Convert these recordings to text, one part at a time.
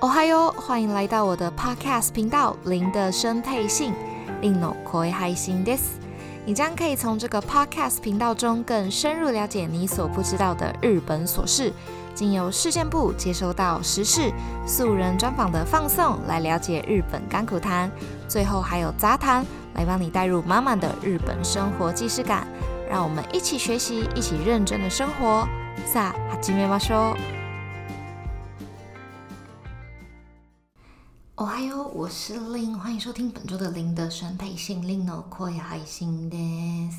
哦嗨哟，欢迎来到我的 Podcast 频道《零的声配信》，令の声配信です。你将可以从这个 Podcast 频道中更深入了解你所不知道的日本琐事，经由事件部接收到时事、素人专访的放送，来了解日本甘苦谈。最后还有杂谈，来帮你带入满满的日本生活既视感。让我们一起学习，一起认真的生活。さあ、始めましょう。 哦嗨哟，我是林，欢迎收听本周的林的声配信。林の声配信です。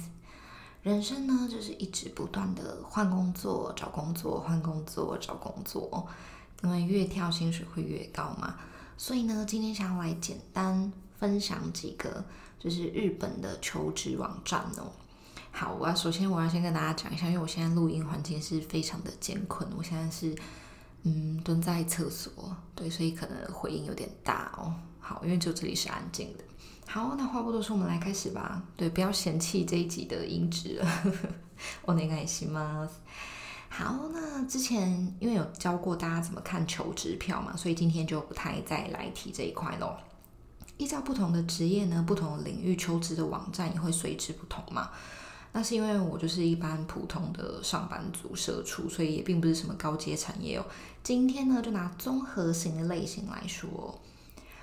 人生呢，就是一直不断的换工作、找工作、换工作、找工作，因为越跳薪水会越高嘛。所以呢，今天想要来简单分享几个，就是日本的求职网站哦。好，我要首先我要先跟大家讲一下，因为我现在录音环境是非常的艰困，我现在是 嗯蹲在厕所，对，所以可能回音有点大哦。好，因为就这里是安静的。好，那话不多说，我们来开始吧。对，不要嫌弃这一集的音质了。お愿いします。好，那之前因为有教过大家怎么看求职票嘛，所以今天就不太再来提这一块喽。依照不同的职业呢，不同的领域求职的网站也会随之不同嘛。 那是因为我就是一般普通的上班族社畜，所以也并不是什么高阶产业哦。今天呢，就拿综合型的类型来说哦。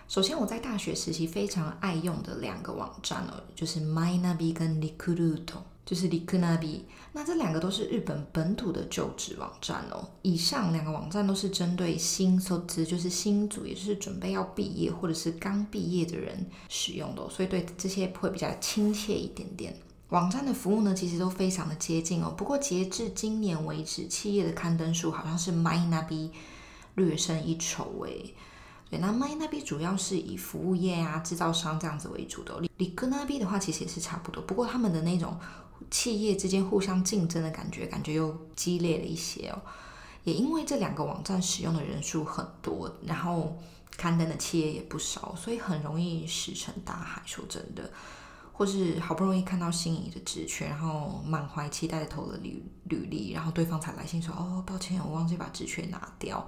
首先，我在大学时期非常爱用的两个网站哦，就是 MyNavi 跟 Recruit，就是 l i k u n a b i。那这两个都是日本本土的就职网站哦。以上两个网站都是针对新卒，就是新组，也就是准备要毕业或者是刚毕业的人使用的，所以对这些会比较亲切一点点。网站的服务呢，其实都非常的接近哦。不过截至今年为止，企业的刊登数好像是 MyNabi 略胜一筹诶。对，那 MyNabi 主要是以服务业啊、制造商这样子为主的。Rikunabi 的话，其实也是差不多。不过他们的那种企业之间互相竞争的感觉，感觉又激烈了一些哦。也因为这两个网站使用的人数很多，然后刊登的企业也不少，所以很容易石沉大海。说真的。或是好不容易看到心仪的职缺，然后满怀期待的投了履履历，然后对方才来信说：“哦，抱歉，我忘记把职缺拿掉。”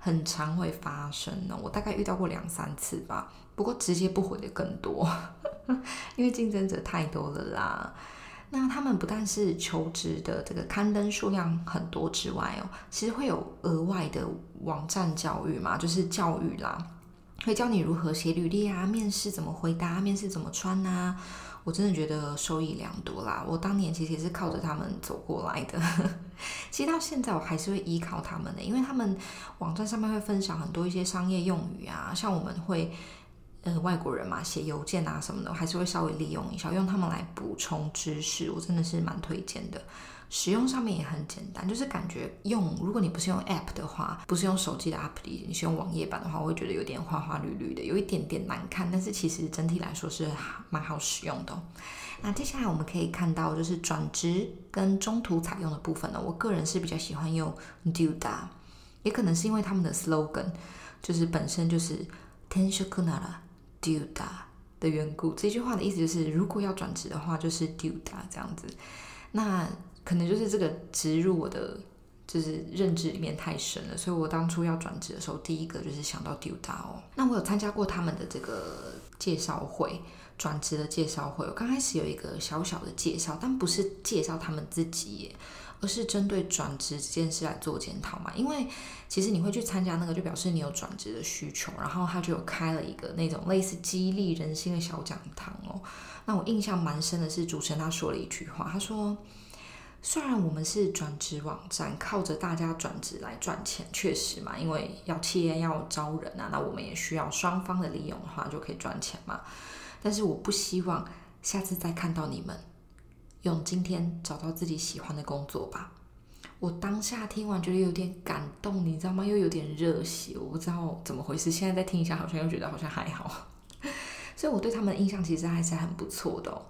很常会发生呢，我大概遇到过两三次吧。不过直接不回的更多，因为竞争者太多了啦。那他们不但是求职的这个刊登数量很多之外哦，其实会有额外的网站教育嘛，就是教育啦，会教你如何写履历啊，面试怎么回答，面试怎么穿呐。我真的觉得收益良多啦！我当年其实也是靠着他们走过来的，其实到现在我还是会依靠他们的，因为他们网站上面会分享很多一些商业用语啊，像我们会呃外国人嘛写邮件啊什么的，我还是会稍微利用一下，用他们来补充知识，我真的是蛮推荐的。使用上面也很简单，就是感觉用，如果你不是用 App 的话，不是用手机的 App 里，你是用网页版的话，我会觉得有点花花绿绿的，有一点点难看。但是其实整体来说是蛮好使用的。那接下来我们可以看到，就是转职跟中途采用的部分呢，我个人是比较喜欢用 DuDa，也可能是因为他们的 slogan 就是本身就是転职なら duda 的缘故。这句话的意思就是，如果要转职的话，就是 duda 这样子。那可能就是这个植入我的就是认知里面太深了，所以我当初要转职的时候，第一个就是想到 duda 哦。那我有参加过他们的这个介绍会，转职的介绍会。我刚开始有一个小小的介绍，但不是介绍他们自己耶，而是针对转职这件事来做检讨嘛。因为其实你会去参加那个，就表示你有转职的需求，然后他就有开了一个那种类似激励人心的小讲堂哦。那我印象蛮深的是，主持人他说了一句话，他说。虽然我们是转职网站，靠着大家转职来赚钱，确实嘛，因为要企业要招人啊，那我们也需要双方的利用的话，就可以赚钱嘛。但是我不希望下次再看到你们用今天找到自己喜欢的工作吧。我当下听完觉得有点感动，你知道吗？又有点热血，我不知道怎么回事。现在再听一下，好像又觉得好像还好。所以我对他们的印象其实还是很不错的哦。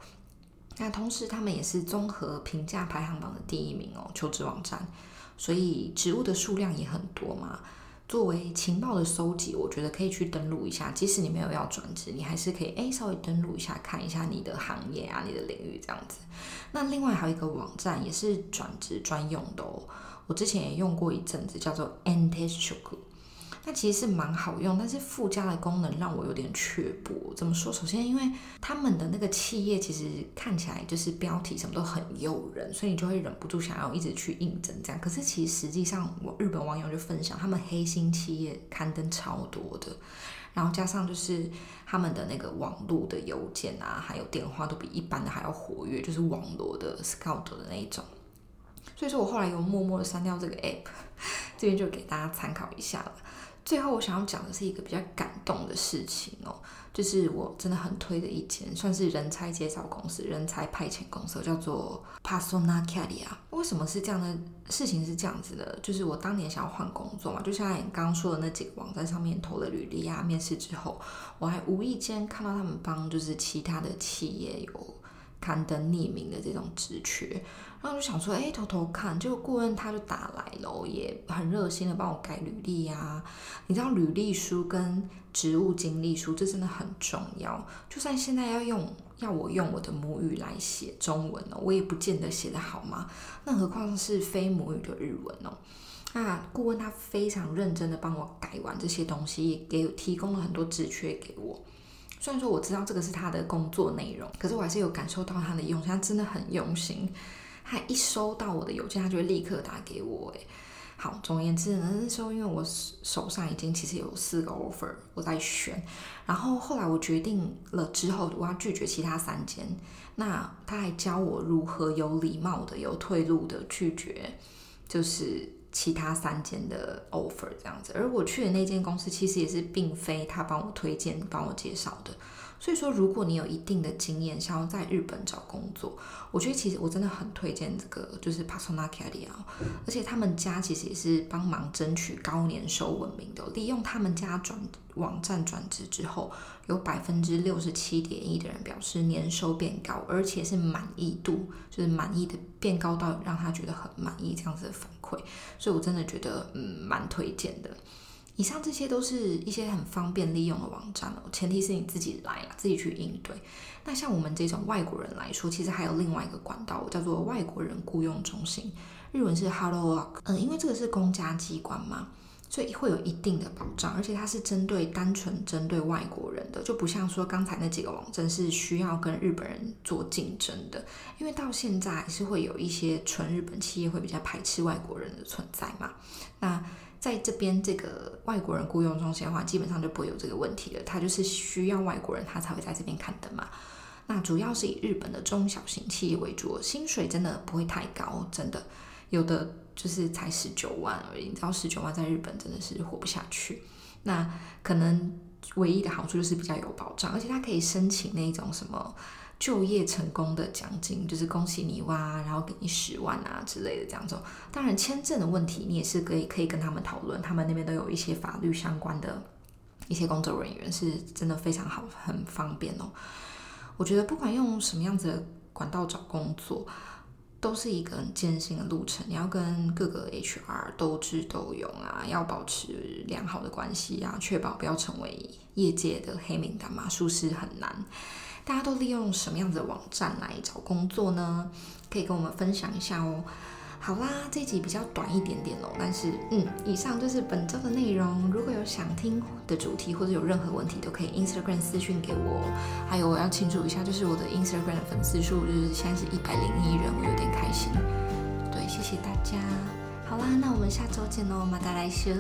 那同时，他们也是综合评价排行榜的第一名哦，求职网站，所以职务的数量也很多嘛。作为情报的收集，我觉得可以去登录一下，即使你没有要转职，你还是可以诶稍微登录一下，看一下你的行业啊，你的领域这样子。那另外还有一个网站也是转职专用的哦，我之前也用过一阵子，叫做 Anteshoku。它其实是蛮好用，但是附加的功能让我有点却步。怎么说？首先，因为他们的那个企业其实看起来就是标题什么都很诱人，所以你就会忍不住想要一直去应征这样。可是其实实际上，我日本网友就分享，他们黑心企业刊登超多的，然后加上就是他们的那个网络的邮件啊，还有电话都比一般的还要活跃，就是网络的 Scout 的那一种。所以说我后来又默默的删掉这个 App，这边就给大家参考一下了。最后我想要讲的是一个比较感动的事情哦，就是我真的很推的一间，算是人才介绍公司、人才派遣公司，叫做 Persona Career。为什么是这样的事情？是这样子的，就是我当年想要换工作嘛，就像你刚刚说的那几个网站上面投了履历啊，面试之后，我还无意间看到他们帮就是其他的企业有刊登匿名的这种职缺。然后就想说，哎，偷偷看，结果顾问他就打来了，也很热心的帮我改履历呀、啊。你知道履历书跟职务经历书这真的很重要。就算现在要用，要我用我的母语来写中文哦，我也不见得写得好嘛。那何况是非母语的日文哦。那顾问他非常认真的帮我改完这些东西，也给提供了很多职缺给我。虽然说我知道这个是他的工作内容，可是我还是有感受到他的用心，他真的很用心。他一收到我的邮件，他就会立刻打给我。哎，好，总而言之呢，那时候因为我手上已经其实有四个 offer，我在选。然后后来我决定了之后，我要拒绝其他三间。那他还教我如何有礼貌的、有退路的拒绝，就是其他三间的 offer 这样子。而我去的那间公司，其实也是并非他帮我推荐、帮我介绍的。所以说，如果你有一定的经验，想要在日本找工作，我觉得其实我真的很推荐这个，就是 Persona Career，而且他们家其实也是帮忙争取高年收闻名的。利用他们家转网站转职之后，有百分之六十七点一的人表示年收变高，而且是满意度，就是满意的变高到让他觉得很满意这样子的反所以我真的觉得，嗯，蛮推荐的。以上这些都是一些很方便利用的网站哦，前提是你自己来啊，自己去应对。那像我们这种外国人来说，其实还有另外一个管道，叫做外国人雇佣中心，日文是 Hello Work。嗯，因为这个是公家机关嘛，所以会有一定的保障，而且它是针对单纯针对外国人的，就不像说刚才那几个网站是需要跟日本人做竞争的。因为到现在还是会有一些纯日本企业会比较排斥外国人的存在嘛，那。在这边这个外国人雇佣中心的话，基本上就不会有这个问题了。他就是需要外国人，他才会在这边刊登嘛。那主要是以日本的中小型企业为主，薪水真的不会太高，真的有的就是才十九万而已。你知道十九万在日本真的是活不下去。那可能唯一的好处就是比较有保障，而且他可以申请那种什么。就业成功的奖金就是恭喜你哇，然后给你十万啊之类的这样子。当然签证的问题你也是可以可以跟他们讨论，他们那边都有一些法律相关的一些工作人员，是真的非常好，很方便哦。我觉得不管用什么样子的管道找工作，都是一个很艰辛的路程。你要跟各个 HR 斗智斗勇啊，要保持良好的关系啊，确保不要成为业界的黑名单嘛，属实很难。大家都利用什么样子的网站来找工作呢？可以跟我们分享一下哦。好啦，这集比较短一点点哦，但是嗯，以上就是本周的内容。如果有想听的主题或者有任何问题，都可以 Instagram 私讯给我。还有我要庆祝一下，就是我的 Instagram 的粉丝数就是现在是一百零一人，我有点开心。对，谢谢大家。好啦，那我们下周见喽，马达来修。